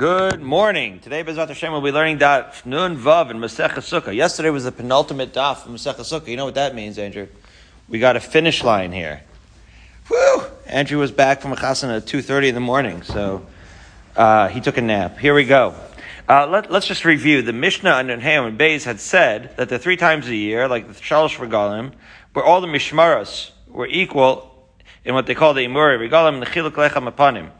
Good morning. Today, Bezrat Hashem, we'll be learning Daf Nun Vav and Masech Sukkah. Yesterday was the penultimate Daf in Masech Sukkah. You know what that means, Andrew? We got a finish line here. Woo! Andrew was back from a chasana at 2.30 in the morning, so uh, he took a nap. Here we go. Uh, let, us just review. The Mishnah and Ham and Beis had said that the three times a year, like the Shalosh Regalim, where all the Mishmaros were equal in what they call the Imuri Regalim and the Chiluk Lechem Apanim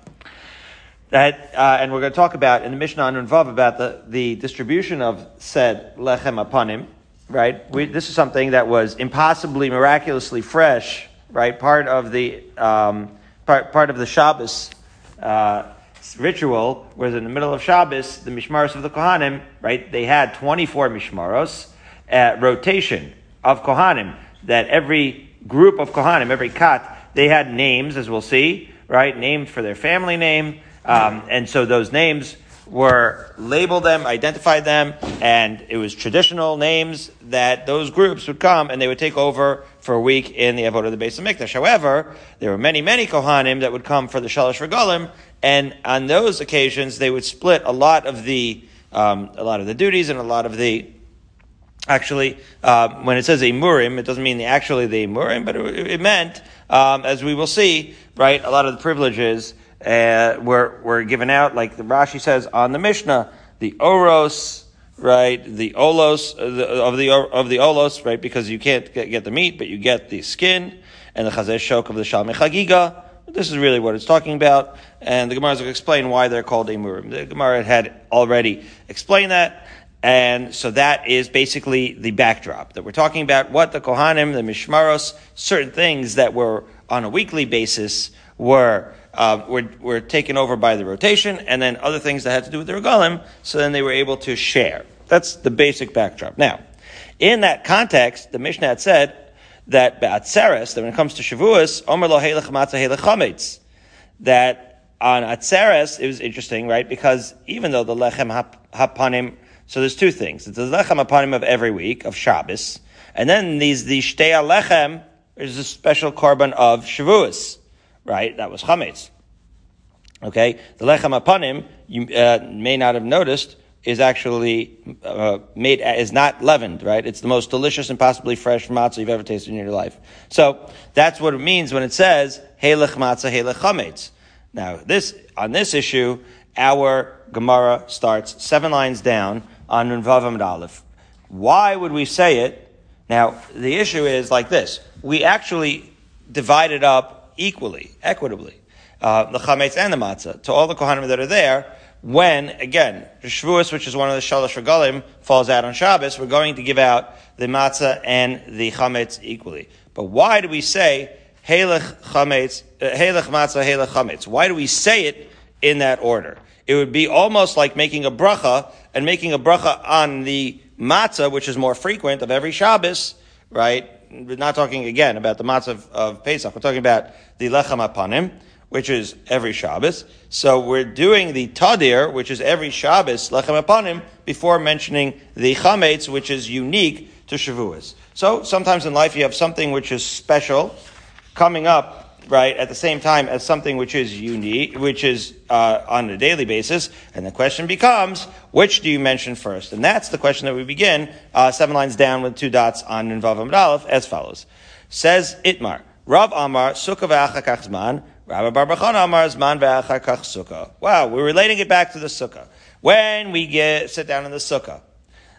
that, uh, and we're going to talk about in the Mishnah on Vav about the, the distribution of said lechem upon him, right? We, this is something that was impossibly miraculously fresh, right? Part of the um, part, part of the Shabbos uh, ritual was in the middle of Shabbos, the mishmaros of the Kohanim, right? They had 24 mishmaros at rotation of Kohanim. That every group of Kohanim, every kat, they had names, as we'll see, right? Named for their family name um, and so those names were labeled them, identified them, and it was traditional names that those groups would come and they would take over for a week in the Avodah of the Beis Hamikdash. However, there were many, many Kohanim that would come for the Shalosh Regalim, and on those occasions they would split a lot of the um, a lot of the duties and a lot of the actually uh, when it says a murim, it doesn't mean the, actually the murim, but it, it meant um, as we will see, right, a lot of the privileges uh, were, were given out, like the Rashi says on the Mishnah, the oros, right, the olos uh, the, of the of the olos, right, because you can't get, get, the meat, but you get the skin, and the chazeh shok of the shalmei chagiga. This is really what it's talking about, and the Gemara is going to explain why they're called emurim. The Gemara had already explained that, and so that is basically the backdrop that we're talking about. What the Kohanim, the Mishmaros, certain things that were on a weekly basis were uh, were, were taken over by the rotation, and then other things that had to do with the regalim, so then they were able to share. That's the basic backdrop. Now, in that context, the Mishnah had said that Be'atzeres, that when it comes to Shavuos, Omer lo helech matzah that on Atzeres, it was interesting, right? Because even though the lechem hapanim, so there's two things. It's the lechem hapanim of every week, of Shabbos, and then these, the shtei lechem, is a special korban of Shavuos right? That was chametz. Okay, the lechem apanim you uh, may not have noticed is actually uh, made is not leavened, right? It's the most delicious and possibly fresh matzah you've ever tasted in your life. So that's what it means when it says helech matzah helech chametz. Now this on this issue, our Gemara starts seven lines down on Nunvav Aleph. Why would we say it? Now the issue is like this: we actually divided up equally, equitably, uh, the chametz and the matzah to all the kohanim that are there. When again, the Shavuos, which is one of the shalosh regalim, falls out on Shabbos, we're going to give out the matzah and the chametz equally. But why do we say helech chametz, uh, helech matzah, helech chametz? Why do we say it in that order? It would be almost like making a bracha and making a bracha on the matzah, which is more frequent of every Shabbos, right? We're not talking again about the matzah of, of Pesach. We're talking about the lechem apanim, which is every Shabbos. So we're doing the tadir, which is every Shabbos lechem apanim, before mentioning the chametz, which is unique to Shavuos. So sometimes in life you have something which is special coming up right, at the same time as something which is unique, which is uh, on a daily basis. And the question becomes, which do you mention first? And that's the question that we begin uh, seven lines down with two dots on Nunvav Amud Aleph as follows. Says Itmar, Rav Amar, Sukkah v'achakach zman, Rabbi Barbachan Amar, zman v'achakach sukkah. Wow, we're relating it back to the sukkah. When we get, sit down in the sukkah,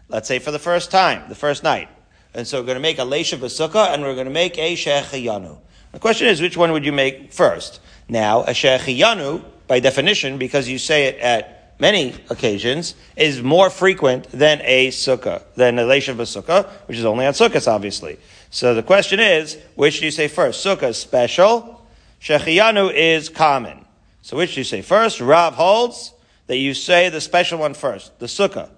let's say for the first time, the first night, and so we're going to make a leish of a sukkah, and we're going to make a shechayanu. The question is, which one would you make first? Now, a shechiyanu, by definition, because you say it at many occasions, is more frequent than a sukkah, than a leish of a sukkah, which is only on sukkahs, obviously. So the question is, which do you say first? Sukkah is special, shechiyanu is common. So which do you say first? Rav holds that you say the special one first, the sukkah.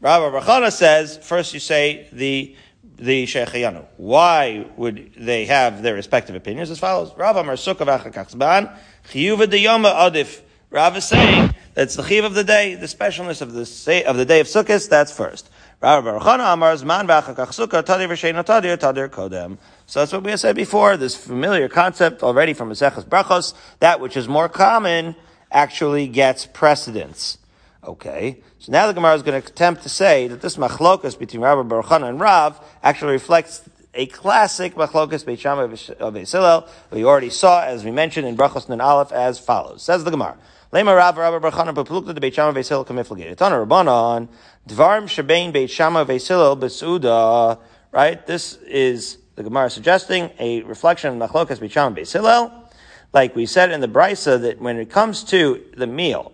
Rav Rachana says, first you say the the Sheikhayanu. Why would they have their respective opinions? As follows: Rav Amar Sukkah v'achakachzban chiyuva diyoma adif. Rav is saying that's the chiv of the day, the specialness of the of the day of Sukkot. That's first. Rav Baruchana Amar Zman v'achakach Sukkah tadir v'shein tadir tadir kodem. So that's what we have said before. This familiar concept already from Maseches Brachos. That which is more common actually gets precedence. Okay, so now the Gemara is going to attempt to say that this machlokas between Rabbi Baruchana and Rav actually reflects a classic machlokas Beit Shammai of Hillel. We already saw, as we mentioned in Brachos Nun Aleph, as follows. Says the Gemara. Lema Rav Rabbi Baruchana bepulukta de Beit Shammai Beit Hillel kamifligate. Tana Rabbanon dvarim shebein Beit Shammai Beit Hillel besuda. Right. This is the Gemara suggesting a reflection of machlokas Beit Shammai Beit Hillel. Like we said in the Brisa, that when it comes to the meal,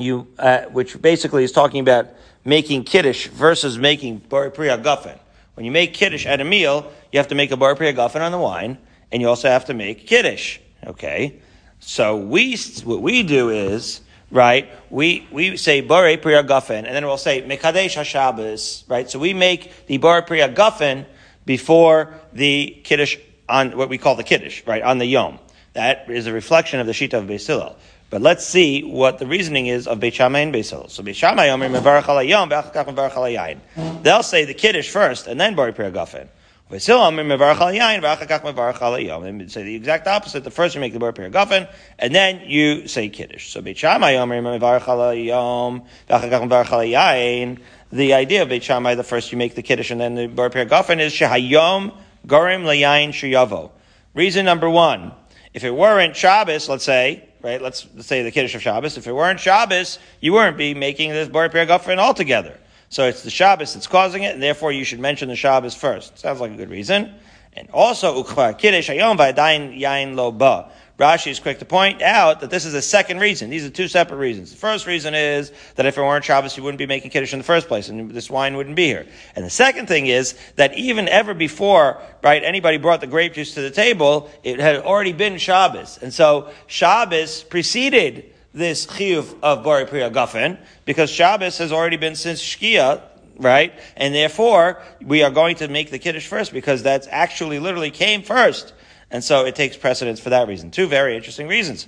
you, uh, which basically is talking about making kiddush versus making bar priya guffin. When you make kiddush at a meal, you have to make a bar priya guffin on the wine, and you also have to make kiddush. Okay, so we what we do is right. We we say bar priya guffin, and then we'll say mekadesh hashabbos. Right. So we make the bar priya guffin before the kiddush on what we call the kiddush, right on the yom. That is a reflection of the shita of Beis. But let's see what the reasoning is of Beit Shammai and Beis Hillel. So Beit Shammai mevarach alayom ve'achakach mevarach alayayin. They'll say the kiddush first and then bari priya gafen. Beis Hillel Omer mevarach alayayin ve'achakach mevarach alayom. They say the exact opposite. The first you make the bari priya gafen and then you say kiddush. So Beit Shammai mevarach alayom ve'achakach mevarach alayayin. The idea of Beit Shammai, the first you make the kiddush and then the bari priya gafen is shehayom gorim layayin sheyavo. Reason number one. If it weren't Shabbos, let's say, right? Let's, say the Kiddush of Shabbos. If it weren't Shabbos, you wouldn't be making this Bar Piragafrin altogether. So it's the Shabbos that's causing it, and therefore you should mention the Shabbos first. Sounds like a good reason. And also, Ukvar Kiddush Hayom Yain Lo Ba. Rashi is quick to point out that this is a second reason. These are two separate reasons. The first reason is that if it weren't Shabbos, you wouldn't be making Kiddush in the first place, and this wine wouldn't be here. And the second thing is that even ever before, right, anybody brought the grape juice to the table, it had already been Shabbos. And so Shabbos preceded this chiyuv of Bari Priya Guffin, because Shabbos has already been since Shkia, right? And therefore, we are going to make the Kiddush first, because that's actually literally came first. And so it takes precedence for that reason. Two very interesting reasons.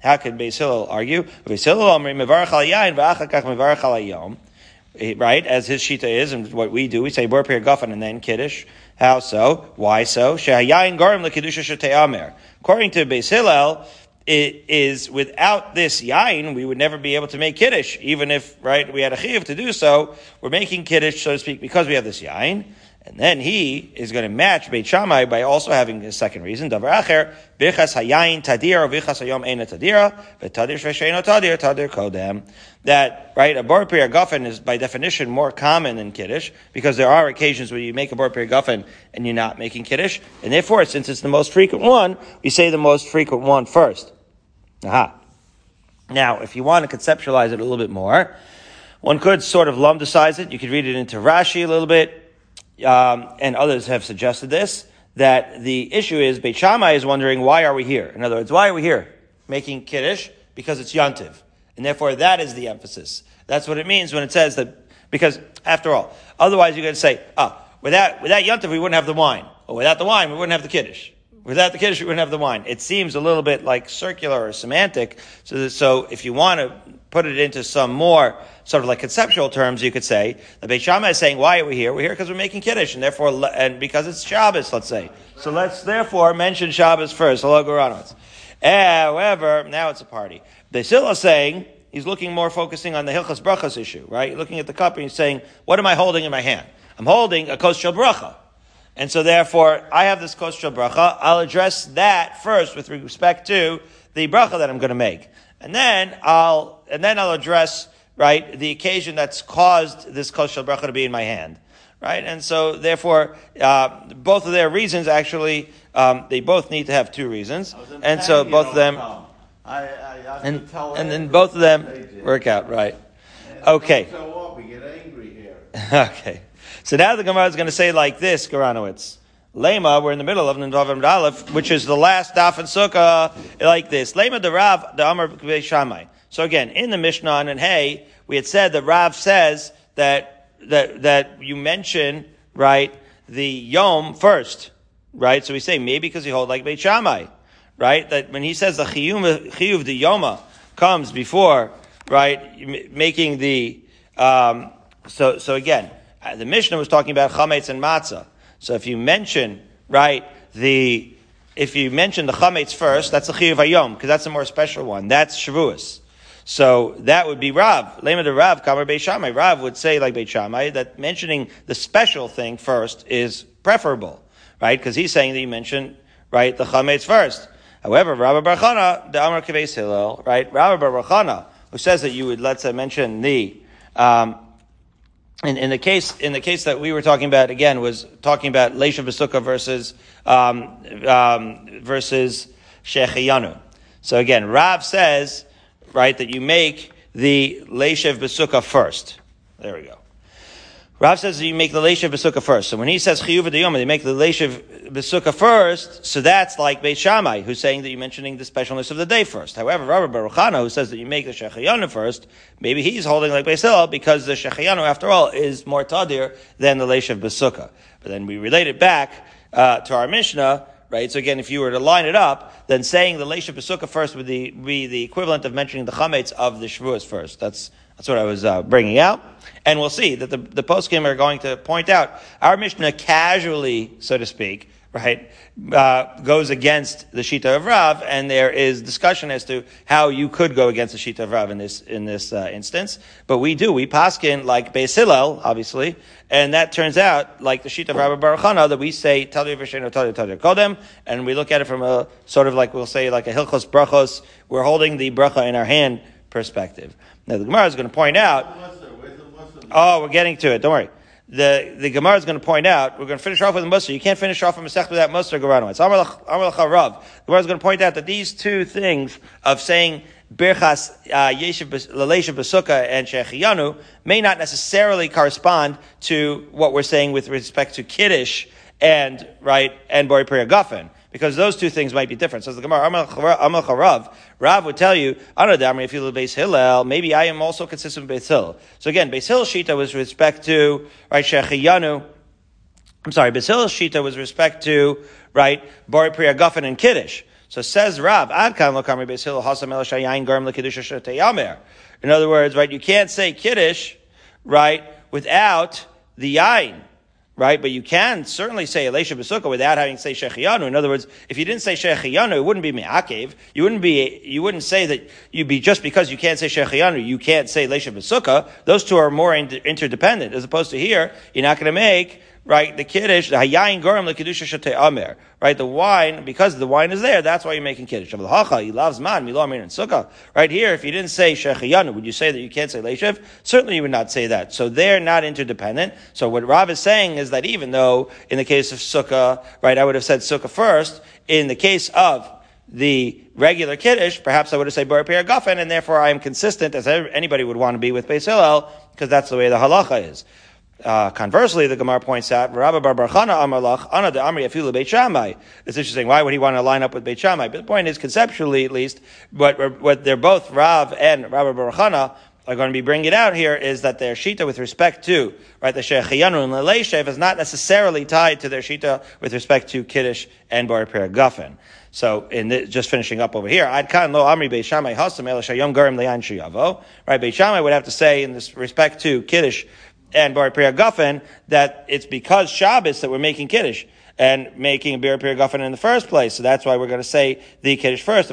How could Beis Hillel argue? Right? As his shita is, and what we do, we say bor pir and then kiddush. How so? Why so? According to Beis Hillel, it is without this yain, we would never be able to make kiddush, even if right we had a chiv to do so. We're making kiddush, so to speak, because we have this yain. And then he is going to match Beit Shammai by also having a second reason. Davar acher, bichas hayayin tadir, or bichas hayom ena tadira, v'tadir shvesheno tadir, tadir kodem. That, right, a bar priya guffin is by definition more common than kiddush, because there are occasions where you make a bar priya guffin and you're not making kiddush. And therefore, since it's the most frequent one, we say the most frequent one first. Aha. Now, if you want to conceptualize it a little bit more, one could sort of lumdicize it. You could read it into Rashi a little bit um, and others have suggested this, that the issue is Beit Shammai is wondering why are we here? In other words, why are we here? Making Kiddush? Because it's Yontiv. And therefore that is the emphasis. That's what it means when it says that, because after all, otherwise you're going to say, ah, without, without Yontiv we wouldn't have the wine. Or without the wine we wouldn't have the Kiddush. Without the Kiddush we wouldn't have the wine. It seems a little bit like circular or semantic. So, that, so if you want to put it into some more sort of like conceptual terms, you could say the Beit Shammai is saying, "Why are we here? We're here because we're making kiddush, and therefore, and because it's Shabbos, let's say. So let's therefore mention Shabbos first. Hello, Goranowitz. However, now it's a party. The Silla is saying he's looking more focusing on the Hilchas Brachas issue, right? Looking at the cup and he's saying, "What am I holding in my hand? I'm holding a kos shel bracha." And so therefore, I have this kosher bracha. I'll address that first with respect to the bracha that I'm going to make. And then I'll, and then I'll address, right, the occasion that's caused this kosher bracha to be in my hand. Right? And so, therefore, uh, both of their reasons actually, um, they both need to have two reasons. And so both of them, I, I and, and then both of them work out, right? Okay. So okay. So now the Gemara is going to say like this, Goranowitz. Lema, we're in the middle of Nidavim Aleph, which is the last daf and sukkah, like this. Lema the Rav, the Amar Shamai. So again, in the Mishnah and Hey, we had said that Rav says that, that, that you mention, right, the Yom first, right? So we say maybe because he hold like Beit Shammai, right? That when he says the Chiyuv, the Yoma comes before, right, making the, um, so, so again, uh, the Mishnah was talking about Chametz and Matzah. So if you mention, right, the, if you mention the chametz first, that's the chiyuv hayom, because that's a more special one. That's Shavuos. So that would be Rav. Lema de Rav, Kamar Beit Shammai. Rav would say, like Beit Shammai, that mentioning the special thing first is preferable, right? Because he's saying that you mention, right, the chametz first. However, Rabbi Barchana, the Amar Kaves Hillel, right? Rabbi Barchana, who says that you would, let's say, mention the, um, in, in, the case in the case that we were talking about again was talking about Leisha Basuka versus um, um, versus Shechiyanu. So again, Rav says right that you make the Leisha Basuka first. There we go. Rav says you make the Leisha Besukkah first. So when he says Chiyuv Yom, they make the Leisha Besukkah first, so that's like Beit Shammai, who's saying that you're mentioning the specialness of the day first. However, Rabbi Baruchana, who says that you make the Shechayanu first, maybe he's holding like Beit Hillel, because the Shechayanu, after all, is more Tadir than the Leisha Besukkah. But then we relate it back uh, to our Mishnah, right? So again, if you were to line it up, then saying the Leisha Besukkah first would be, be the equivalent of mentioning the Chametz of the Shavuos first. That's, that's what I was uh, bringing out. And we'll see that the, the poskim are going to point out our Mishnah casually, so to speak, right, uh, goes against the Shita of Rav, and there is discussion as to how you could go against the Shita of Rav in this, in this uh, instance. But we do. We paskin like Beis Hillel, obviously, and that turns out like the Shita of Rabbi Baruchana that we say Tali Vishenu Tali Tali Kodem, and we look at it from a sort of like we'll say like a Hilchos Brachos. We're holding the bracha in our hand perspective. Now the Gemara is going to point out. Oh, we're getting to it. Don't worry. The, the Gemara is going to point out, we're going to finish off with a Musar. You can't finish off a Masech without Musar Garano. It's Amar Rav. The Gemara is going to point out that these two things of saying Birchas uh, Yeshiv Laleshiv Basukah and Shechiyanu may not necessarily correspond to what we're saying with respect to Kiddush and, right, and Bori Priya Guffin because those two things might be different. So the Gemara, Amal Charav, Rav would tell you, Anadamri, if you live Beis Hillel, maybe I am also consistent with Beis Hill. So again, Beis Hill Shita was respect to, right, Shechiyanu, I'm sorry, Beis Hill Shita was respect to, right, Bori Priya Guffin and Kiddush. So says Rav, Adkan Lokamri Beis Hill, Hasam El Shayayin Garm. In other words, right, you can't say Kiddush, right, without the Yain right? But you can certainly say Elisha Besukkah without having to say Shechiyanu. In other words, if you didn't say Shechiyanu, it wouldn't be Me'akev. You wouldn't be, you wouldn't say that you'd be just because you can't say Shechiyanu, you can't say Elisha Besukkah. Those two are more inter- interdependent. As opposed to here, you're not going to make right? The kiddush, the hayayin gorim lekidusha shate amer, right? The wine, because the wine is there, that's why you're making kiddush. Of the hacha, he loves man, milo amin and sukkah. Right here, if you didn't say shechiyanu, would you say that you can't say leishev? Certainly, you would not say that. So they're not interdependent. So what Rav is saying is that even though in the case of sukkah, right, I would have said sukkah first. In the case of the regular kiddush, perhaps I would have said bar guffin, and therefore I am consistent as anybody would want to be with Beis Hillel, because that's the way the halacha is. Uh, conversely, the Gemara points out, Rabbi. It's interesting. Why would he want to line up with Beit Shammai? But the point is, conceptually at least, what, what they're both Rav and Rabbi Barchana are going to be bringing out here is that their shita with respect to, right, the Shechiyanu and Leleishev is not necessarily tied to their shita with respect to Kiddush and Bar Guffin. So, in the, just finishing up over here, I'd kan lo amri Beit Shammai hasam el shayom garim leyan shiyavo. Right, Beit Shammai would have to say in this respect to Kiddush and Bar Priya Guffin that it's because Shabbos that we're making Kiddush and making a Bar Priya Guffin in the first place. So that's why we're going to say the Kiddush first.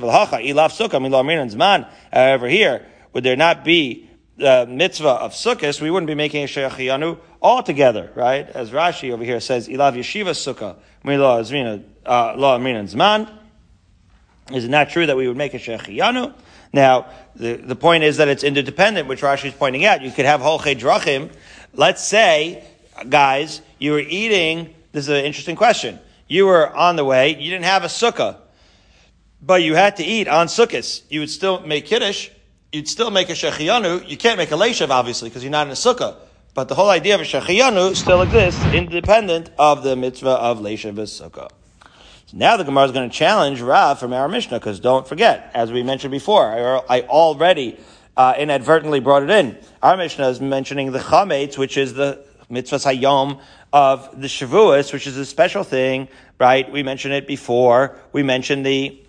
However, here, would there not be the mitzvah of Sukkot, we wouldn't be making a Sheyachiyanu altogether, right? As Rashi over here says, Ilav Yeshiva Sukkah, Mila Azrina, uh, La Amrina Zman. Is it not true that we would make a Sheyachiyanu? Now, the, the point is that it's interdependent, which Rashi is pointing out. You could have Holchei Drachim, Let's say, guys, you were eating, this is an interesting question. You were on the way, you didn't have a sukkah, but you had to eat on sukkahs. You would still make kiddush, you'd still make a shechiyanu. You can't make a leishav, obviously, because you're not in a sukkah. But the whole idea of a shechiyanu still exists, independent of the mitzvah of leishav sukkah. So now the Gemara is going to challenge Rav from our Mishnah, because don't forget, as we mentioned before, I already uh, inadvertently brought it in. Our Mishnah is mentioning the chametz, which is the mitzvah hayom of the Shavuos, which is a special thing, right? We mentioned it before. We mentioned the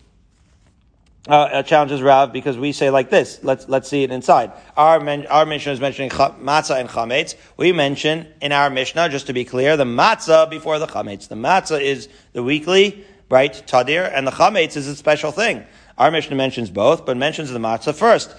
uh, uh challenges Rav because we say like this. Let's let's see it inside. Our men, our Mishnah is mentioning matzah and chametz. We mention in our Mishnah, just to be clear, the matzah before the chametz. The matzah is the weekly, right, tadir, and the chametz is a special thing. Our Mishnah mentions both, but mentions the matzah first.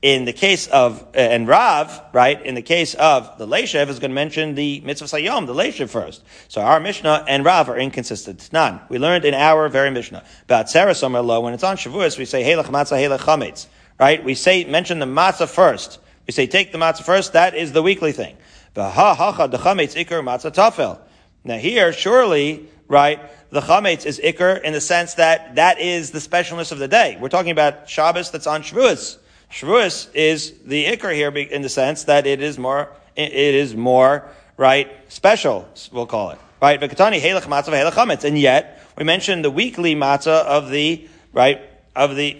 In the case of, uh, and Rav, right, in the case of the Leishev is going to mention the mitzvah sayom, the Leishev first. So our Mishnah and Rav are inconsistent. None. We learned in our very Mishnah. About Sarah Somerlo, when it's on Shavuos, we say, Helech matzah, helech chametz. Right? We say, mention the matzah first. We say, take the matzah first. That is the weekly thing. Now here, surely, right, the chametz is ikar in the sense that that is the specialness of the day. We're talking about Shabbos that's on Shavuos. Shavuos is the ikr here in the sense that it is more, it is more, right, special, we'll call it. Right? V'katani helech matzah chametz. And yet, we mentioned the weekly matzah of the, right, of the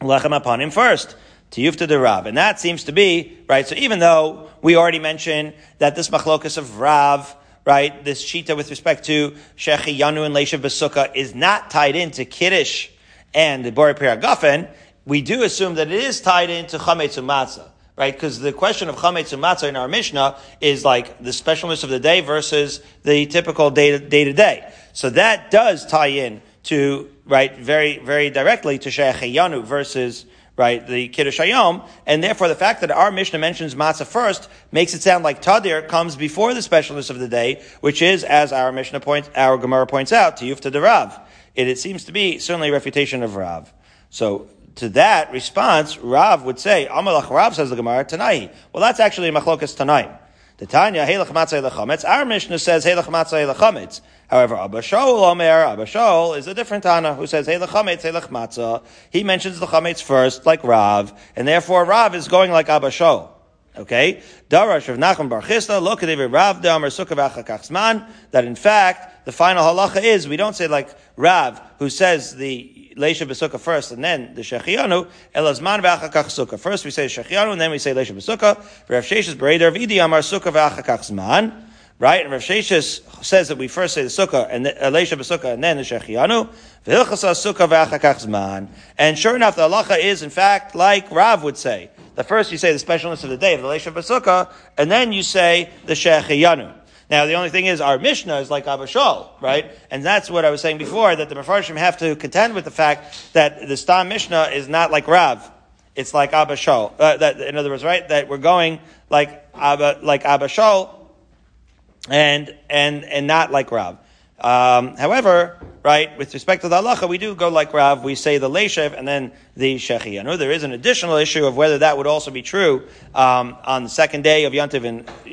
lechem upon him first. To yufta de Rav. And that seems to be, right, so even though we already mentioned that this machlokas of Rav, right, this shita with respect to Shechi Yanu and Leshav Basukah is not tied into Kiddush and the Bori Piragafen, we do assume that it is tied into chametz and matzah, right? Because the question of chametz and matzah in our Mishnah is like the specialness of the day versus the typical day to day. So that does tie in to right very very directly to Yanu versus right the kiddush hayom, and therefore the fact that our Mishnah mentions matzah first makes it sound like tadir comes before the specialness of the day, which is as our Mishnah points, our Gemara points out to Yufta Rav. It, it seems to be certainly a refutation of Rav. So to that response, Rav would say, Amalach Rav says the Gemara, Tanai. Well, that's actually a machlokas Tanai. The Tanya, Helach Matzah Lechametz. Our Mishnah says, Helach Matzah Lechametz. However, Abba Shaul Omer, Abba Shaul is a different Tana who says, Helach Chametz, Helach Matzah. He mentions the Chametz first, like Rav, and therefore Rav is going like Abba Shaul. Okay? Darash of Nachman Bar Chisda, look at Rav Damar Sukkah that in fact, the final halacha is, we don't say like Rav, who says the Leisha Besukkah first and then the Shechianu, Elazman V'achakach Sukkah. First we say Shechianu and then we say Leisha Besukkah. Rav Sheshis Bereder of Idi Amar Sukkah V'achakach Zman. Right? And Rav Sheshis says that we first say the Sukkah and the uh, Leisha and then the Shechianu. V'hilchasa Sukkah V'achakach Zman. And sure enough, the halacha is in fact like Rav would say. The first you say the specialness of the day of the Leisha Besukkah and then you say the Shechianu. Now, the only thing is, our Mishnah is like Abba right? And that's what I was saying before, that the Mefarshim have to contend with the fact that the Stam Mishnah is not like Rav. It's like Abba Uh, that, in other words, right? That we're going like Abba, like and, and, and not like Rav. Um, however, right, with respect to the halacha, we do go like Rav, we say the Leishev and then the Shechi. I know there is an additional issue of whether that would also be true um, on the second day of Yantiv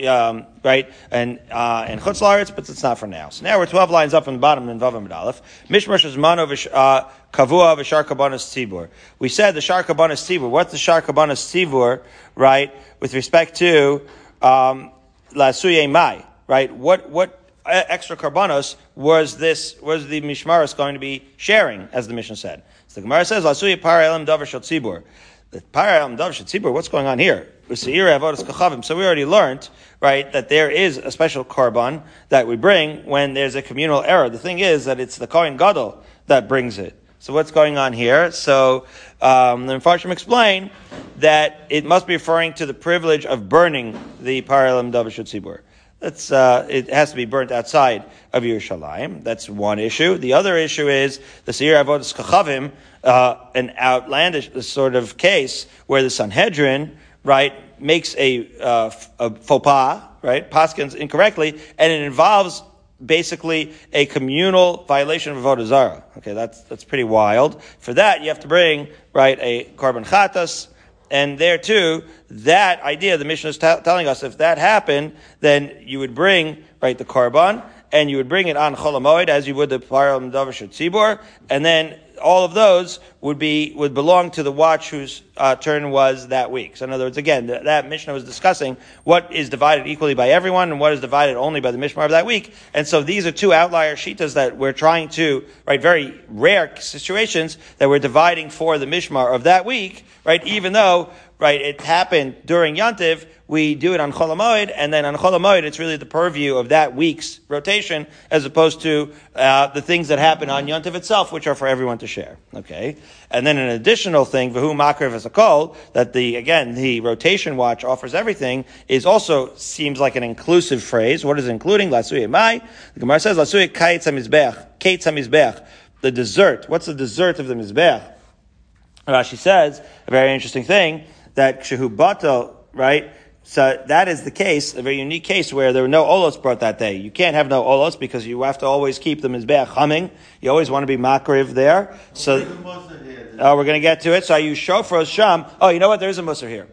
um, right, and, uh, and Chutz Laretz, but it's not for now. So now we're 12 lines up from the bottom in Vavam Aleph. Mishmash is Mano uh, Kavua v'Shar Kabanas Tzibur. We said the Shar Kabanas Tzibur. What's the Shar Kabanas Tzibur, right, with respect to um, La Suye Mai, right? What, what, extra karbanos was this was the mishmaris going to be sharing, as the mission said. So the Gemara says, "Lasuya par elam davar tzibur." The par elam davar. What's going on here? So we already learned, right, that there is a special karban that we bring when there's a communal error. The thing is that it's the kohen gadol that brings it. So what's going on here? So um, the Mepharshim explain that it must be referring to the privilege of burning the paralim davar tzibur. That's, uh, it has to be burnt outside of Yerushalayim. That's one issue. The other issue is the Seir Avodas Kachavim, uh, an outlandish sort of case where the Sanhedrin, right, makes a, uh, a faux pas, right, paskins incorrectly, and it involves basically a communal violation of Avodah Zarah. Okay, that's, that's pretty wild. For that, you have to bring, right, a korban chatas, and there too, that idea, the Mishnah is t- telling us, if that happened, then you would bring, right, the korban, and you would bring it on Cholamoid, as you would the Param Davish Tzibor, and then all of those would be would belong to the watch whose uh, turn was that week. So in other words, again, th- that Mishnah was discussing what is divided equally by everyone and what is divided only by the Mishmar of that week. And so these are two outlier shitas that we're trying to, right, very rare situations that we're dividing for the Mishmar of that week, right, even though, right, it happened during Yantiv, we do it on Cholamoid, and then on Cholamoid, it's really the purview of that week's rotation, as opposed to uh, the things that happen on Yontiv itself, which are for everyone to share. Okay, and then an additional thing, Vahu Makriv as a call, that the again the rotation watch offers everything, is also seems like an inclusive phrase. What is including? Lasuye Mai. The Gemara says Lasuye Kaitz Hamizbech. Kaitz Hamizbech. The dessert. What's the dessert of the Mizbech? Rashi says a very interesting thing that Kshehu Batal, right? So that is the case, a very unique case where there were no olos brought that day. You can't have no olos because you have to always keep the mizbeach humming. You always want to be makriv there. So, oh, we're going to get to it. So I use shofar sham. Oh, you know what? There is a musar here.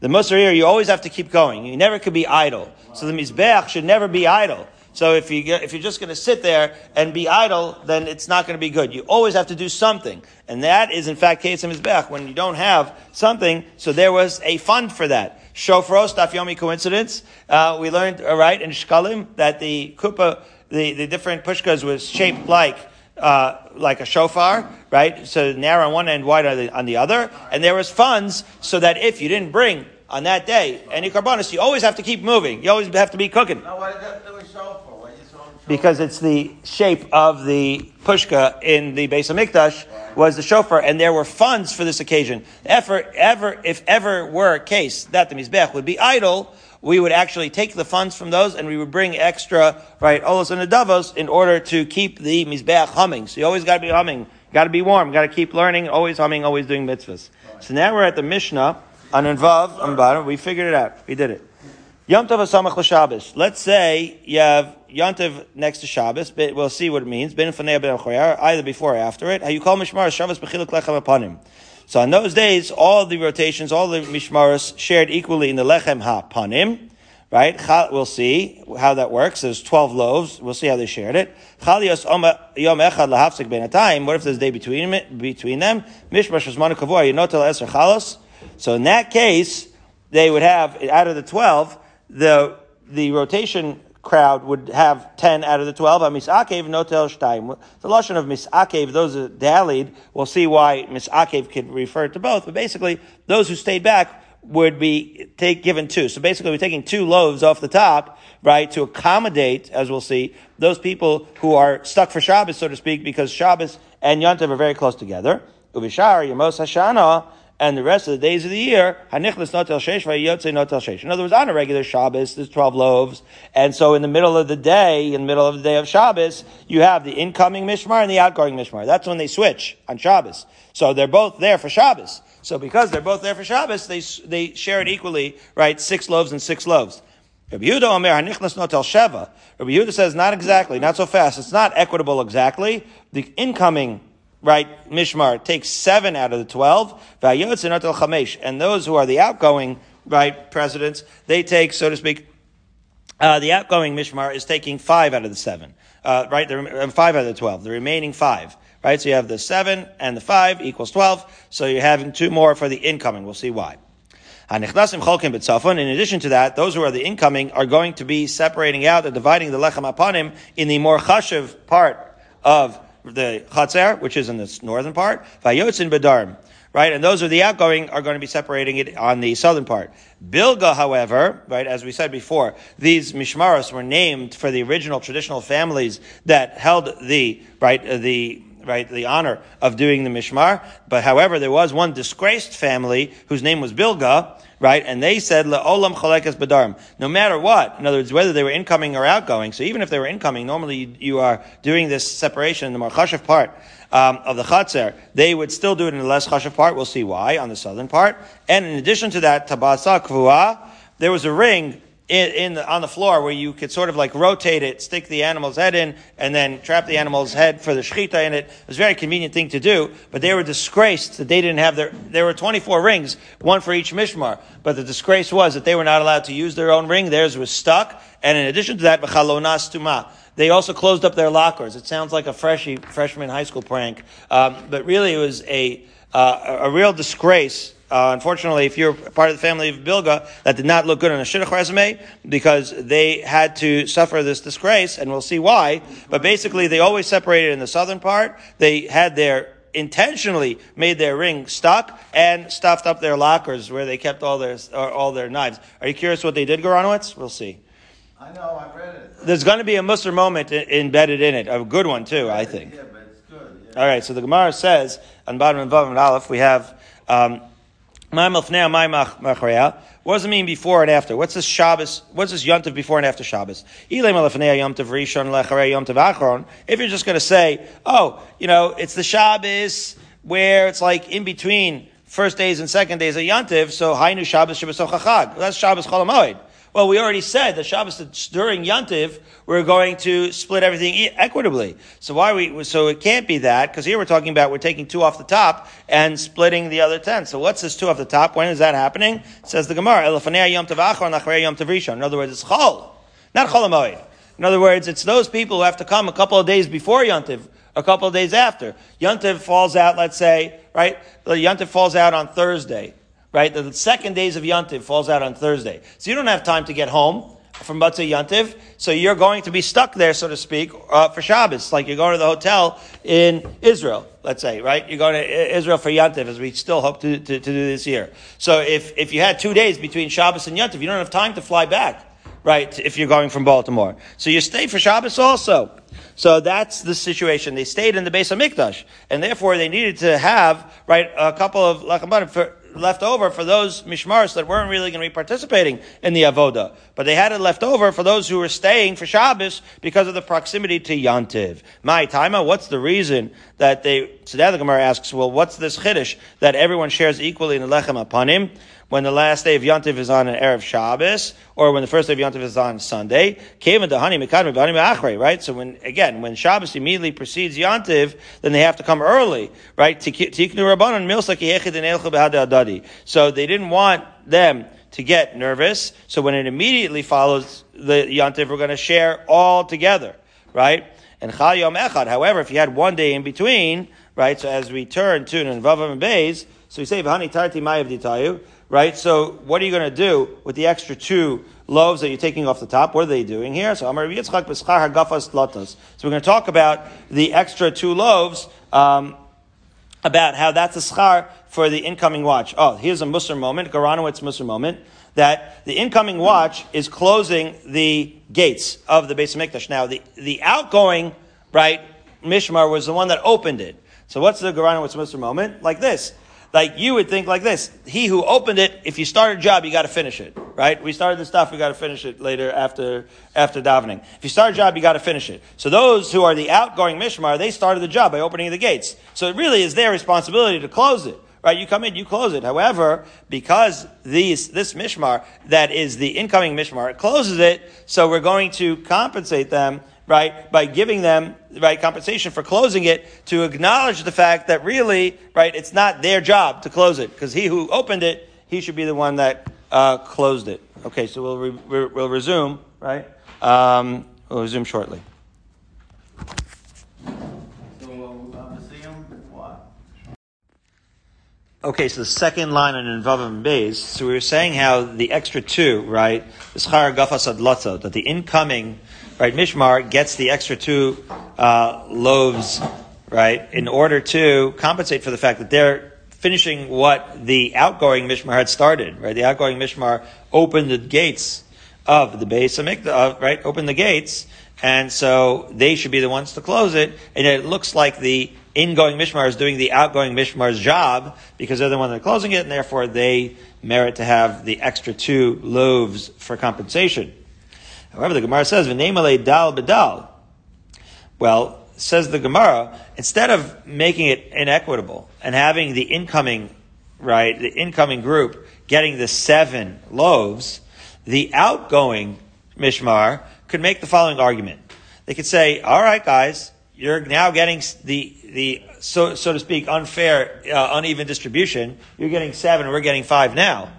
The musar here, you always have to keep going. You never could be idle. So the mizbeach should never be idle. So if you get, if you're just going to sit there and be idle, then it's not going to be good. You always have to do something, and that is in fact case mizbech when you don't have something. So there was a fund for that. Shofros daf coincidence. Uh, we learned uh, right in Shkalim that the kupa, the, the different pushkas was shaped like. Uh, like a shofar, right? So narrow on one end, wide on the, on the other. And there was funds so that if you didn't bring on that day any carbonus, you always have to keep moving. You always have to be cooking. Because it's the shape of the pushka in the base of Mikdash was the shofar, and there were funds for this occasion. Ever, ever, if ever were a case that the mizbech would be idle, we would actually take the funds from those and we would bring extra, right, olos and adavos in order to keep the mizbech humming. So you always got to be humming, got to be warm, got to keep learning, always humming, always doing mitzvahs. So now we're at the Mishnah on. We figured it out. We did it. Yom Tov Asamach L'Shabbos. Let's say you have Yom Tov next to Shabbos. But we'll see what it means. Either before or after it. You call Mishmar Shabbos Bechiluk Lechem upon him. So in those days, all the rotations, all the Mishmaros shared equally in the Lechem HaPanim. Right? We'll see how that works. There's 12 loaves. We'll see how they shared it. What if there's a day between, between them? Mishmar Shazmanu Kavua Yinotel Eser Chalos. So in that case, they would have, out of the 12, the the rotation crowd would have 10 out of the 12. Misakev notel shtaim. The lotion of misakev, those that dallied, we'll see why misakev could refer to both, but basically, those who stayed back would be take, given two. So basically, we're taking two loaves off the top, right, to accommodate, as we'll see, those people who are stuck for Shabbos, so to speak, because Shabbos and Yontav are very close together. Uvishar, Yamos Hashana, and the rest of the days of the year, hanichlis notel sheish vayotze notel sheish. In other words, on a regular Shabbos, there's 12 loaves, and so in the middle of the day, in the middle of the day of Shabbos, you have the incoming mishmar and the outgoing mishmar. That's when they switch on Shabbos. So they're both there for Shabbos. So because they're both there for Shabbos, they, they share it equally, right? Six loaves and six loaves. Rabbi Yehuda Omer Hanichlas Notel Sheva. Rabbi Yehuda says not exactly, not so fast. It's not equitable exactly. The incoming right, Mishmar takes seven out of the twelve, and those who are the outgoing, right, presidents, they take, so to speak, uh, the outgoing Mishmar is taking five out of the seven, uh, right, the, uh, five out of the twelve, the remaining five, right, so you have the seven and the five equals twelve, so you're having two more for the incoming, we'll see why. In addition to that, those who are the incoming are going to be separating out and dividing the lechem upon him in the more chashiv part of the Chatzer, which is in the northern part, Vayotzin Bedarm. Right, and those are the outgoing are going to be separating it on the southern part. Bilga, however, right, as we said before, these mishmaros were named for the original traditional families that held the right the right, the honor of doing the mishmar. But however, there was one disgraced family whose name was Bilga, right? And they said, Olam chalekes bedarm. No matter what, in other words, whether they were incoming or outgoing. So even if they were incoming, normally you, you are doing this separation in the more part um, of the chatzar. They would still do it in the less chashav part. We'll see why on the southern part. And in addition to that, tabasa kvua, there was a ring in, in the, on the floor where you could sort of like rotate it, stick the animal's head in, and then trap the animal's head for the shechita in it. It was a very convenient thing to do, but they were disgraced that they didn't have their, there were 24 rings, one for each mishmar, but the disgrace was that they were not allowed to use their own ring, theirs was stuck, and in addition to that, b'chalonas tuma. They also closed up their lockers. It sounds like a freshy, freshman high school prank, um, but really it was a, uh, a real disgrace uh, unfortunately, if you're part of the family of Bilga, that did not look good on a shidduch resume because they had to suffer this disgrace, and we'll see why. But basically, they always separated in the southern part. They had their intentionally made their ring stuck and stuffed up their lockers where they kept all their all their knives. Are you curious what they did, Goranowitz? We'll see. I know, I read it. There's going to be a Musar moment embedded in it, a good one too, I think. Yeah, but it's good. Yeah. All right, so the Gemara says on bottom and Vav and Aleph we have. Um, what does it mean before and after? What's this Shabbos? What's this Yom before and after Shabbos? If you're just going to say, oh, you know, it's the Shabbos where it's like in between first days and second days of Yantiv, so Hainu Shabbos Shabbos Chag. That's Shabbos Cholamoid. Well, we already said that Shabbos during Yantiv, we're going to split everything equitably. So why we, so it can't be that, because here we're talking about we're taking two off the top and splitting the other ten. So what's this two off the top? When is that happening? Says the Gemara, Yom Yom In other words, it's Chol, not Cholamoid. In other words, it's those people who have to come a couple of days before Yantiv, a couple of days after. Yantiv falls out, let's say, right? The Yantiv falls out on Thursday right? The second days of Yontiv falls out on Thursday. So you don't have time to get home from Batzah Yontiv. So you're going to be stuck there, so to speak, uh, for Shabbos. Like you're going to the hotel in Israel, let's say, right? You're going to Israel for Yontiv, as we still hope to, to, to do this year. So if, if you had two days between Shabbos and Yontiv, you don't have time to fly back, right? If you're going from Baltimore. So you stay for Shabbos also. So that's the situation. They stayed in the base of Mikdash, and therefore they needed to have, right, a couple of lachem for, left over for those mishmars that weren't really going to be participating in the avoda, but they had it left over for those who were staying for Shabbos because of the proximity to Yantiv. My taima, what's the reason that they? So now the Gemara asks, well, what's this chiddush that everyone shares equally in the lechem upon him? When the last day of Yontif is on an Erev Shabbos, or when the first day of Yontif is on Sunday. came into hanukkah, Right? So when, again, when Shabbos immediately precedes Yontif, then they have to come early, right? So they didn't want them to get nervous. So when it immediately follows the Yontif, we're going to share all together, right? And Chal Yom Echad. However, if you had one day in between, right? So as we turn to Vavam and Bays, so we say, V'hani tarti mayav ditayu, right? So what are you going to do with the extra two loaves that you're taking off the top? What are they doing here? So we're going to talk about the extra two loaves, um, about how that's a schar for the incoming watch. Oh, here's a Musar moment, Garanowitz Musar moment, that the incoming watch is closing the gates of the base of Mikdash. Now, the, the outgoing, right, Mishmar was the one that opened it. So what's the Garanowitz Musar moment? Like this like you would think like this. He who opened it, if you start a job, you got to finish it, right? We started the stuff, we got to finish it later after, after davening. If you start a job, you got to finish it. So those who are the outgoing mishmar, they started the job by opening the gates. So it really is their responsibility to close it. Right, you come in, you close it. However, because these, this mishmar, that is the incoming mishmar, it closes it, so we're going to compensate them right, by giving them, right, compensation for closing it to acknowledge the fact that really, right, it's not their job to close it because he who opened it, he should be the one that uh, closed it. Okay, so we'll, re- we'll resume, right? Um, we'll resume shortly. Okay, so the second line in Invavim Bays, so we were saying how the extra two, right, the Schar Gafas that the incoming right, Mishmar gets the extra two uh, loaves, right, in order to compensate for the fact that they're finishing what the outgoing Mishmar had started, right? The outgoing Mishmar opened the gates of the base of Mikdash, right? Opened the gates, and so they should be the ones to close it, and it looks like the ingoing Mishmar is doing the outgoing Mishmar's job because they're the one that are closing it, and therefore they merit to have the extra two loaves for compensation. However, the Gemara says, "V'neimale dal bedal." Well, says the Gemara, instead of making it inequitable and having the incoming, right, the incoming group getting the seven loaves, the outgoing mishmar could make the following argument. They could say, "All right, guys, you're now getting the the so so to speak unfair, uh, uneven distribution. You're getting seven, we're getting five now,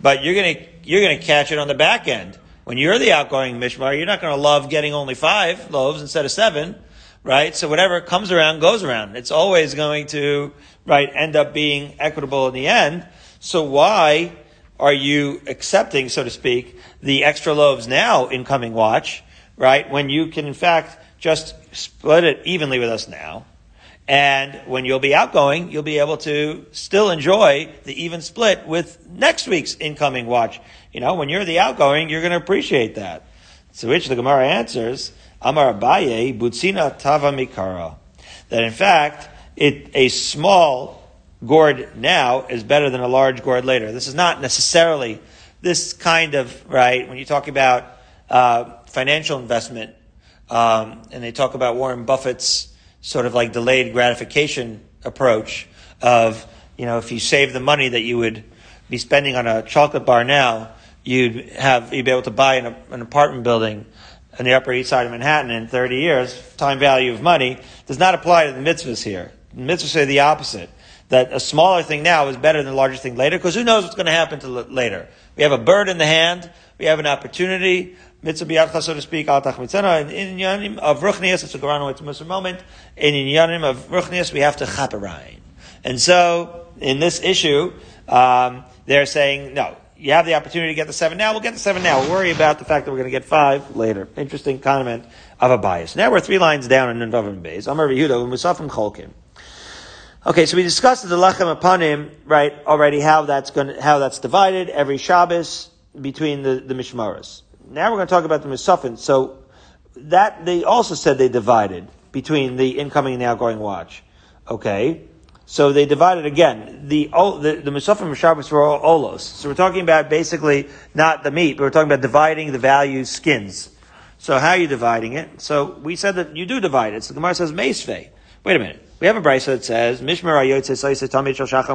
but you're gonna you're gonna catch it on the back end." When you're the outgoing mishmar, you're not going to love getting only five loaves instead of seven, right? So whatever comes around goes around. It's always going to, right, end up being equitable in the end. So why are you accepting, so to speak, the extra loaves now in coming watch, right? When you can in fact just split it evenly with us now. And when you'll be outgoing, you'll be able to still enjoy the even split with next week's incoming watch. You know, when you're the outgoing, you're going to appreciate that. To which the Gemara answers, Amar Abaye, Butsina Tava Mikara. That in fact, it, a small gourd now is better than a large gourd later. This is not necessarily this kind of, right, when you talk about uh, financial investment, um, and they talk about Warren Buffett's sort of like delayed gratification approach of you know, if you save the money that you would be spending on a chocolate bar now, you'd have, you'd be able to buy an, an apartment building in the Upper East Side of Manhattan in 30 years, time value of money, does not apply to the mitzvahs here. The mitzvahs say the opposite. That a smaller thing now is better than a larger thing later, because who knows what's going to happen to later. We have a bird in the hand, we have an opportunity, mitzvah biyadcha, so to speak, al tachmitzena, in yanim of ruchnias, it's a Quran, it's a Muslim moment, in yanim of ruchnias, we have to chaparain. And so, in this issue, um, they're saying, no, you have the opportunity to get the seven now, we'll get the seven now. We'll worry about the fact that we're going to get five later. Interesting comment of a bias. Now we're three lines down in Nundavim Beis. Amar Yehuda, Musafim Cholkim. Okay, so we discussed the lechem apanim, right, already, how that's going how that's divided every Shabbos between the, the Mishmaras. Now we're going to talk about the Musafim. So that, they also said they divided between the incoming and the outgoing watch. Okay. So they divided again. The the, the Musafim and Shabbos were all olos. So we're talking about basically not the meat, but we're talking about dividing the value skins. So how are you dividing it? So we said that you do divide it. So the Gemara says meisvei. Wait a minute. We have a brisa that says Mishmar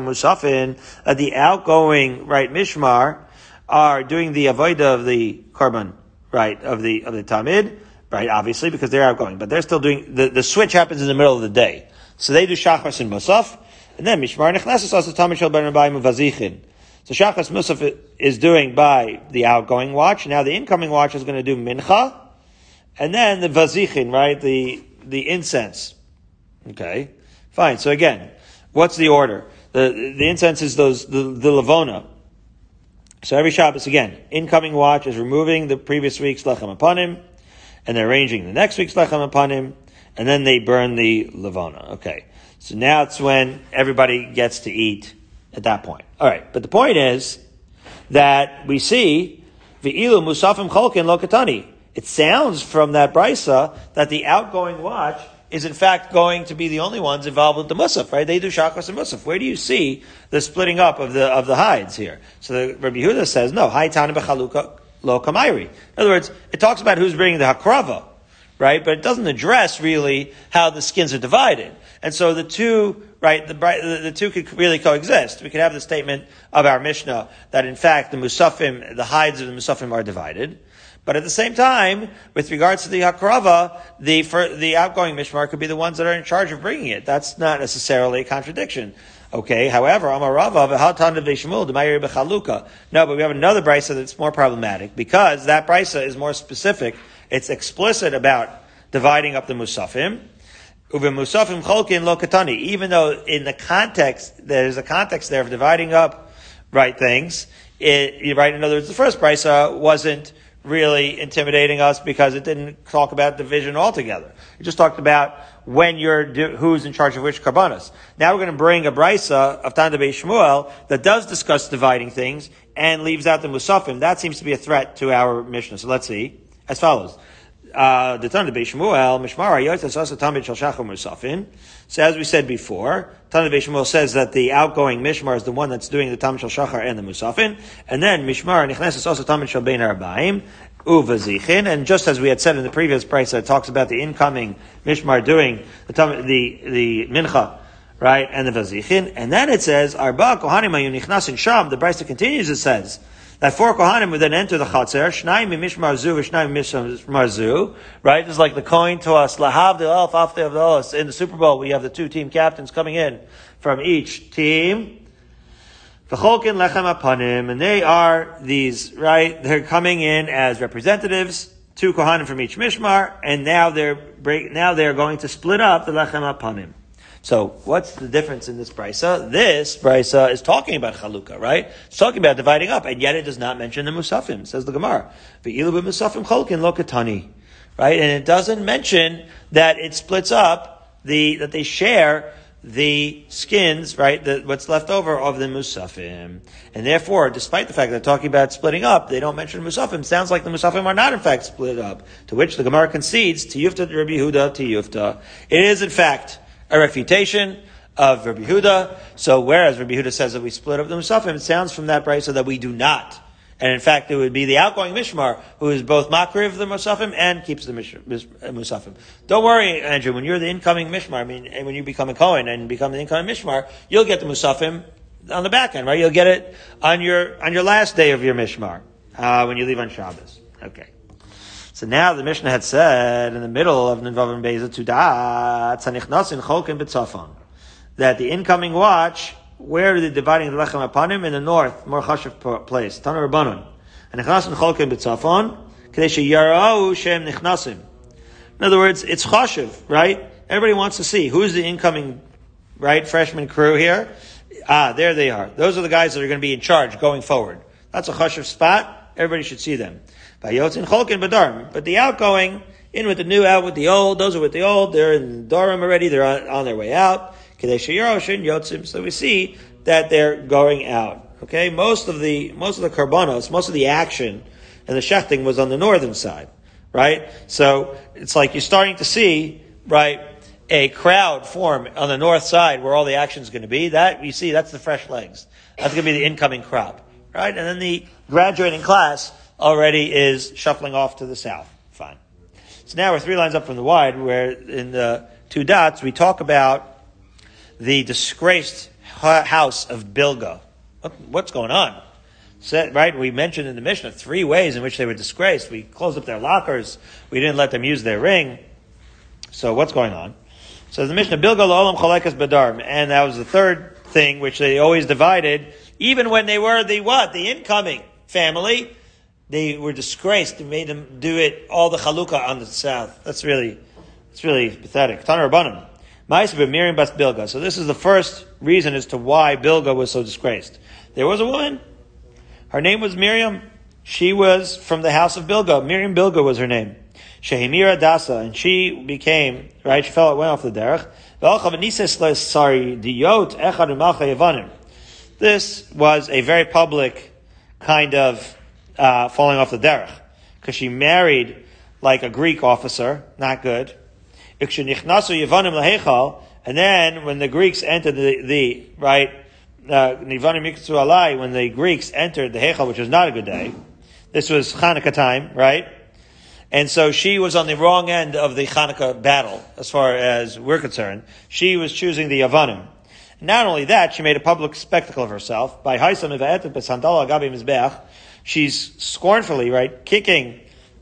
Musafin. Uh, the outgoing right Mishmar are doing the avoida of the korban right of the of the Tamid right obviously because they're outgoing, but they're still doing the the switch happens in the middle of the day. So they do Shachas and Musaf, and then Mishmar Nechneses also Tamid Shal Ben Vazichin. So Shachas Musaf is doing by the outgoing watch. Now the incoming watch is going to do Mincha, and then the Vazichin, right? The the incense. Okay, fine. So again, what's the order? The the incense is those the, the Lavona. So every Shabbos again, incoming watch is removing the previous week's lechem apanim, and they're arranging the next week's lechem apanim and then they burn the levana. Okay. So now it's when everybody gets to eat at that point. All right. But the point is that we see ve'ilu musafim cholkin lokatani. It sounds from that brisa that the outgoing watch is in fact going to be the only ones involved with the musaf, right? They do shakos and musaf. Where do you see the splitting up of the of the hides here? So the Rabbi Yehuda says no. Haitana bechaluka lo kamairi. In other words, it talks about who's bringing the hakrava right? But it doesn't address really how the skins are divided. And so the two, right, the, the, two could really coexist. We could have the statement of our Mishnah that in fact the Musafim, the hides of the Musafim are divided. But at the same time, with regards to the Hakrava, the, the outgoing Mishmar could be the ones that are in charge of bringing it. That's not necessarily a contradiction. Okay, however, Amarava, V'hatan V'shemul, D'mayir B'chaluka. No, but we have another brisa that's more problematic because that brisa is more specific it's explicit about dividing up the musafim. Uve musafim cholkin lo katani. Even though in the context, there's a context there of dividing up, right, things. It, right, in other words, the first brisa wasn't really intimidating us because it didn't talk about division altogether. It just talked about when you're, who's in charge of which karbanas. Now we're going to bring a brisa of Tanda Shmuel that does discuss dividing things and leaves out the musafim. That seems to be a threat to our mission. So let's see as follows. Uh, the Tana Shmuel, Mishmar Shachar Musafin. So as we said before, Tana Shmuel says that the outgoing Mishmar is the one that's doing the Tamid Shal Shachar and the Musafin, and then Mishmar Nichnes also Tamid Shal Bein Arbaim. Uvazichin, and just as we had said in the previous price, that talks about the incoming Mishmar doing the the the mincha, right, and the vazichin, and then it says Arba Kohanim Nichnas in Sham. The Brisa continues. It says that four Kohanim would then enter the Chatzar, Shnaim Mishmar Zu, Shnaim Mishmar Zu, right? It's like the coin to us, Lahav the of the In the Super Bowl, we have the two team captains coming in from each team. V'cholkin lechem apanim, and they are these, right? They're coming in as representatives, two Kohanim from each Mishmar, and now they're break, now they're going to split up the lechem apanim. So what's the difference in this brisa? This brisa is talking about chalukah, right? It's talking about dividing up, and yet it does not mention the musafim. Says the Gemara, "Ve'ilu musafim cholkin lokatani," right? And it doesn't mention that it splits up the that they share the skins, right? The, what's left over of the musafim, and therefore, despite the fact that they're talking about splitting up, they don't mention musafim. Sounds like the musafim are not in fact split up. To which the Gemara concedes to Yufta to Rabbi Yehuda to Yufta. It is in fact a refutation of Rabbi Huda. So whereas Rabbi Huda says that we split up the Musafim, it sounds from that brisa so that we do not. And in fact, it would be the outgoing Mishmar who is both Makri of the Musafim and keeps the Musafim. Don't worry, Andrew, when you're the incoming Mishmar, I mean, when you become a Kohen and become the incoming Mishmar, you'll get the Musafim on the back end, right? You'll get it on your on your last day of your mishmar uh, when you leave on Shabbos. Okay. So now the Mishnah had said in the middle of Nivavim Beza Cholkin B'Tzafon that the incoming watch where are they dividing the lechem apanim in the north, more chashiv place, Tanur Rabbanon, and Nichnasin Cholkin B'Tzafon Kadesh Yarau Shem Nichnasim. In other words, it's chashiv, right? Everybody wants to see who's the incoming, right, freshman crew here. Ah, there they are. Those are the guys that are going to be in charge going forward. That's a chashiv spot. Everybody should see them. But the outgoing, in with the new, out with the old. Those are with the old. They're in darom already. They're on, on their way out. So we see that they're going out. Okay, most of the most of the karbanos, most of the action and the shechting was on the northern side, right? So it's like you're starting to see, right, a crowd form on the north side where all the action is going to be. That you see, that's the fresh legs. That's going to be the incoming crop, right? And then the graduating class already is shuffling off to the south. Fine. So now we're three lines up from the wide, where in the two dots we talk about the disgraced house of Bilga. What's going on? Right? We mentioned in the Mishnah three ways in which they were disgraced. We closed up their lockers. We didn't let them use their ring. So what's going on? So the Mishnah Bilga Olam Chalekas Badar, and that was the third thing which they always divided, even when they were the what? The incoming family they were disgraced and made them do it all the chalukah on the south. That's really, it's really pathetic. Tanar Rabbanim. Miriam bas Bilga. So this is the first reason as to why Bilga was so disgraced. There was a woman. Her name was Miriam. She was from the house of Bilga. Miriam Bilga was her name. Shehemira Dasa, and she became, right, she fell, went off the derech. This was a very public kind of uh, falling off the derech because she married like a Greek officer, not good. And then when the Greeks entered the, the right, uh, when the Greeks entered the Hechal, which was not a good day, this was Hanukkah time, right? And so she was on the wrong end of the Hanukkah battle, as far as we're concerned. She was choosing the Yavanim. Not only that, she made a public spectacle of herself by she's scornfully, right, kicking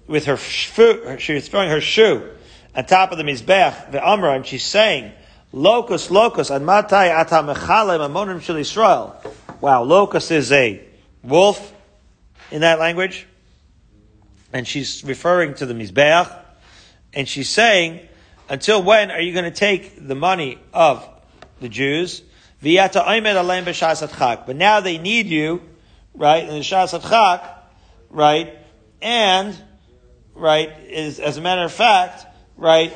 with her foot, she's throwing her shoe on top of the Mizbech, the Amra, and she's saying, Locus, locus, and matai ata mechalem amonim shel Yisrael. Wow, locus is a wolf in that language. And she's referring to the Mizbeach. And she's saying, until when are you going to take the money of the Jews? But now they need you right, in the Shas Chak, right, and, right, is, as a matter of fact, right,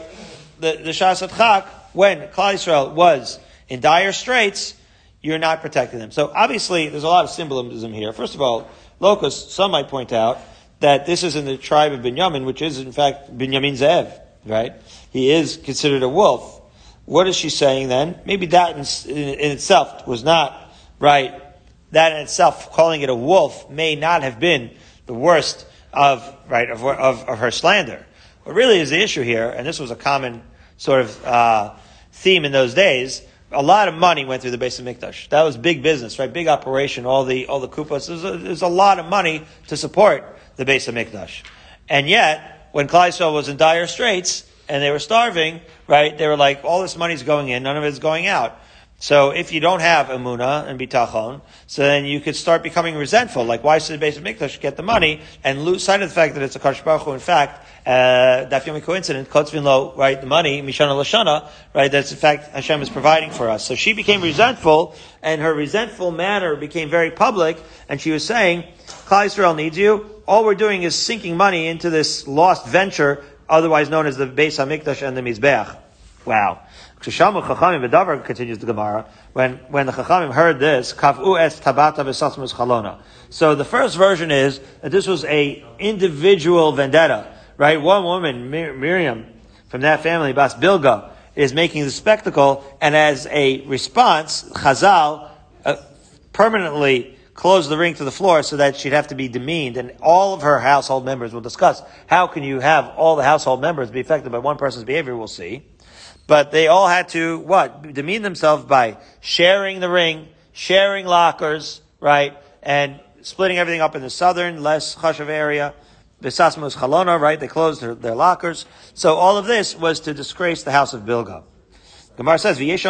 the, the Shas Chak, when Klal Yisrael was in dire straits, you're not protecting them. So obviously, there's a lot of symbolism here. First of all, locust, some might point out that this is in the tribe of Binyamin, which is in fact Binyamin Zev, right? He is considered a wolf. What is she saying then? Maybe that in, in, in itself was not right that in itself, calling it a wolf, may not have been the worst of, right, of, of, of her slander. What really is the issue here, and this was a common sort of, uh, theme in those days, a lot of money went through the Beis HaMikdash. That was big business, right? Big operation, all the, all the kupas. There's a, there's a lot of money to support the Beis HaMikdash. And yet, when Kleisel was in dire straits, and they were starving, right, they were like, all this money's going in, none of it's going out. So if you don't have emuna and bitachon, so then you could start becoming resentful. Like, why should the Beis HaMikdash get the money and lose sight of the fact that it's a Kadosh Baruch in fact, uh, daf yomi coincident, kotzvin lo, right, the money, mishana lashana, right, that's in fact Hashem is providing for us. So she became resentful, and her resentful manner became very public, and she was saying, Klal Yisrael needs you. All we're doing is sinking money into this lost venture, otherwise known as the Beis HaMikdash and the Mizbeach. Wow. Kshishamu Chachamim V'davar continues the Gemara. When when the Chachamim heard this, Kavu es tabata v'sasmus chalona. So the first version is that this was a individual vendetta, right? One woman, Mir- Miriam, from that family, Bas Bilga, is making the spectacle, and as a response, Chazal uh, permanently closed the ring to the floor so that she'd have to be demeaned, and all of her household members will discuss how can you have all the household members be affected by one person's behavior. We'll see but they all had to what demean themselves by sharing the ring, sharing lockers, right, and splitting everything up in the southern, less chashav area. Besasmus chalona, right? They closed their, their lockers. So all of this was to disgrace the house of Bilga. Gemara says. There's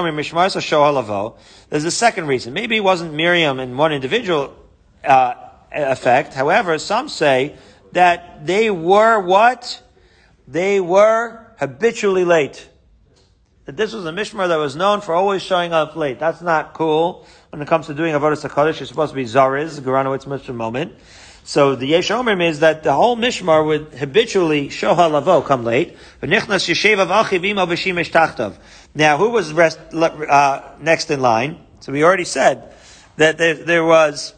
a second reason. Maybe it wasn't Miriam in one individual uh, effect. However, some say that they were what? They were habitually late. That this was a mishmar that was known for always showing up late. That's not cool. When it comes to doing avodah sakadish, you're supposed to be zariz, Geranowitz Mishra moment. So the Yesh Omer means that the whole Mishmar would habitually show halavo come late. Now, who was rest, uh, next in line? So we already said that there, there, was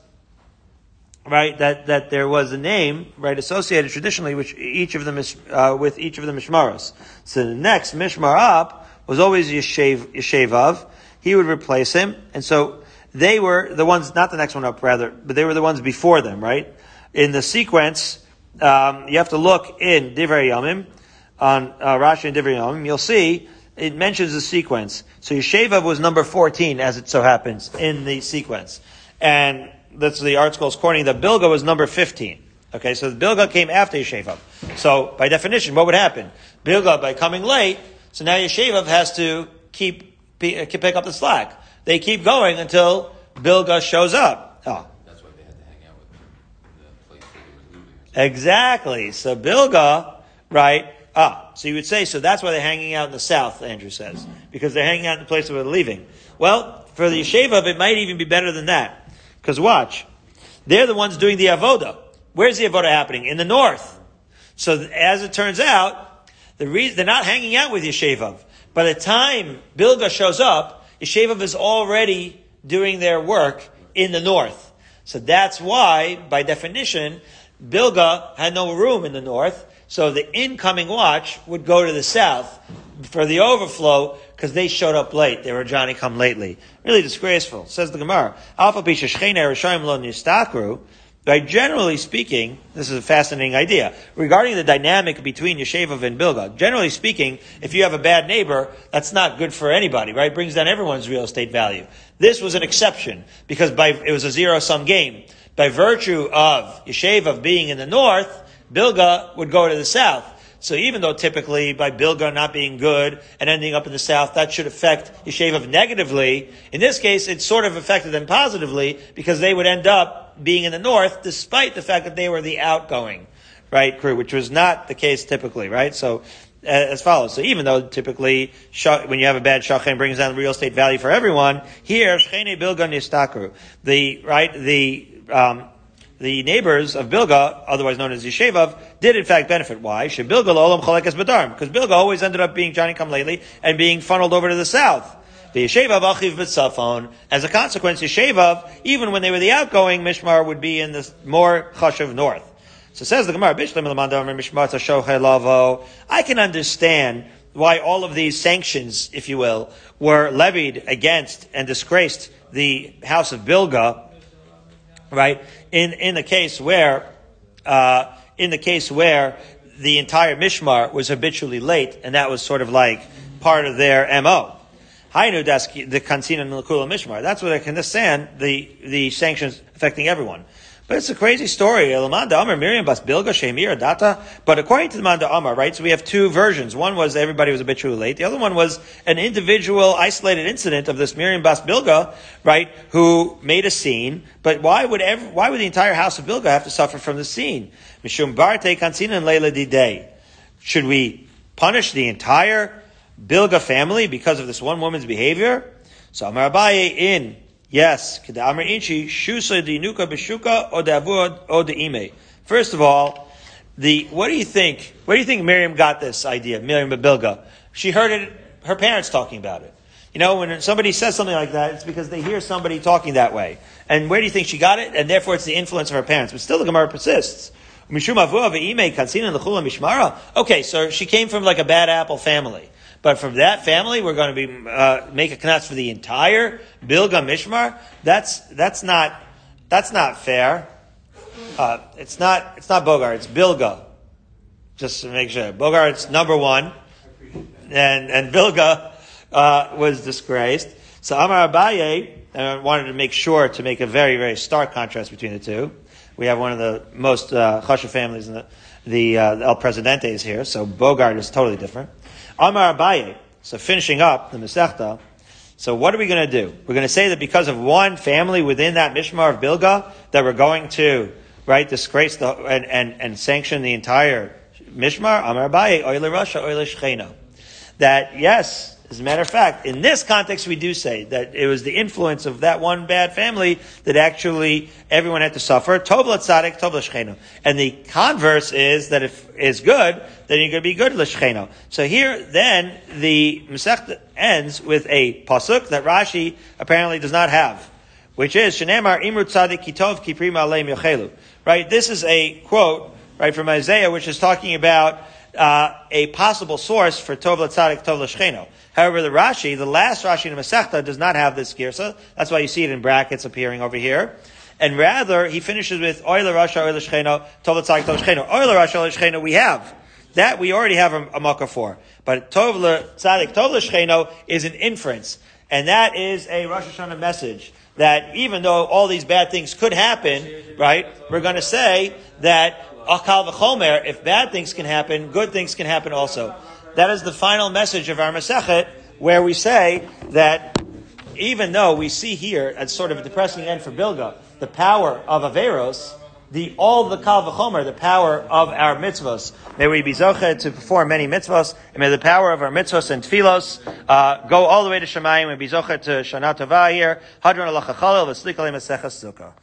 right that that there was a name right associated traditionally each of the uh, with each of the mishmaros. So the next mishmar up was always Yeshev, Yeshevav. He would replace him, and so they were the ones, not the next one up rather, but they were the ones before them, right? in the sequence, um, you have to look in Divrei Yamim, on uh, Rashi and Divrei Yamim, you'll see it mentions the sequence. So Yeshevav was number 14, as it so happens, in the sequence. And that's the ArtScroll's quoting that Bilga was number 15. Okay, so the Bilga came after Yeshevav. So, by definition, what would happen? Bilga, by coming late, so now Yeshevav has to keep, pick up the slack. They keep going until Bilga shows up. Oh, That's why they had to hang out with the place they were losing. Exactly. So Bilga, right? Ah, so you would say, so that's why they're hanging out in the south, Andrew says. Because they're hanging out in the place where they're leaving. Well, for the yeshiva, it might even be better than that. Because watch. They're the ones doing the avoda. Where's the avoda happening? In the north. So as it turns out, the reason, they're not hanging out with Yeshevav. By the time Bilga shows up, Yeshevav is already doing their work in the north. So that's why, by definition, Bilga had no room in the north, so the incoming watch would go to the south for the overflow because they showed up late. They were Johnny come lately. Really disgraceful. Says the Gemara. Alpha lo Right, generally speaking, this is a fascinating idea. Regarding the dynamic between Yeshevav and Bilga, generally speaking, if you have a bad neighbor, that's not good for anybody, right? It brings down everyone's real estate value. This was an exception because by, it was a zero sum game by virtue of Yeshev being in the north, Bilga would go to the south. So even though typically by Bilga not being good and ending up in the south, that should affect Yeshev negatively, in this case it sort of affected them positively because they would end up being in the north despite the fact that they were the outgoing, right, crew, which was not the case typically, right? So as follows. So even though typically when you have a bad shachem brings down the real estate value for everyone, here shchene bilga nistakru. The right the um, the neighbors of Bilga, otherwise known as Yeshevav, did in fact benefit. Why? Because Bilga always ended up being Johnny come lately and being funneled over to the south. The Yeshevav achiv b'tzafon. As a consequence, Yeshevav, even when they were the outgoing, Mishmar would be in the more chashav north. So says the Gemara, I can understand why all of these sanctions, if you will, were levied against and disgraced the house of Bilga right? In in the case where uh, in the case where the entire mishmar was habitually late, and that was sort of like part of their mo. Hainu the kantina and mishmar. That's what I can understand the the sanctions affecting everyone. But it's a crazy story. Miriam Bas Bilga Shemir Data. But according to the Manda Amar, right, so we have two versions. One was everybody was a bit too late. The other one was an individual isolated incident of this Miriam Bas Bilga, right, who made a scene. But why would every, why would the entire house of Bilga have to suffer from the scene? Mishum Barte Kansina and Leila Didei. Should we punish the entire Bilga family because of this one woman's behavior? So Amar Abaye in Yes, First of all, the what do you think? Where do you think Miriam got this idea? Miriam Bilga. She heard it. Her parents talking about it. You know, when somebody says something like that, it's because they hear somebody talking that way. And where do you think she got it? And therefore, it's the influence of her parents. But still, the Gemara persists. Okay, so she came from like a bad apple family. But from that family, we're going to be uh, make a knas for the entire Bilga Mishmar. That's that's not that's not fair. Uh, it's not it's not Bogar. It's Bilga. Just to make sure, Bogart's number one, and and Bilga uh, was disgraced. So Amar Abaye, I wanted to make sure to make a very, very stark contrast between the two. We have one of the most uh, Chasha families in the, the, uh, El Presidente is here, so Bogart is totally different. Amar Abaye, so finishing up the Masechta, so what are we going to do? We're going to say that because of one family within that Mishmar of Bilga, that we're going to, right, disgrace the, and, and, and sanction the entire Mishmar? Amar Abaye, Oile Rasha, Oile Shechena. That, yes, as a matter of fact, in this context, we do say that it was the influence of that one bad family that actually everyone had to suffer. Tov tzaddik, tov l'shcheno. And the converse is that if is good, then you're going to be good l'shcheno. So here, then, the Masech ends with a pasuk that Rashi apparently does not have, which is, Shenemar imru tzaddik kitov kiprim aleim yochelu. Right? This is a quote, right, from Isaiah, which is talking about uh, a possible source for Tov Latzadik, Tov Lashcheno. However, the Rashi, the last Rashi in the Masechta, does not have this girsa. That's why you see it in brackets appearing over here. And rather, he finishes with Oila Rasha, Oila Shcheno, Tov Latzadik, Tov Shcheno. Oila Rasha, Oila Shcheno, we have. That we already have a, a makkah for. But Tov Latzadik, Tov Lashcheno is an inference. And that is a Rosh Hashanah message that even though all these bad things could happen, right, we're going to say that Akal v'chomer, if bad things can happen, good things can happen also. That is the final message of our Masechet, where we say that even though we see here, as sort of a depressing end for Bilga, the power of Averos, the all the Kal v'chomer, the power of our mitzvos. May we be zoched to perform many mitzvos, and may the power of our mitzvos and tfilos uh, go all the way to Shemayim and be zoched to Shana Tova here. Hadron alachachalel v'slikalei Maseches Sukkah.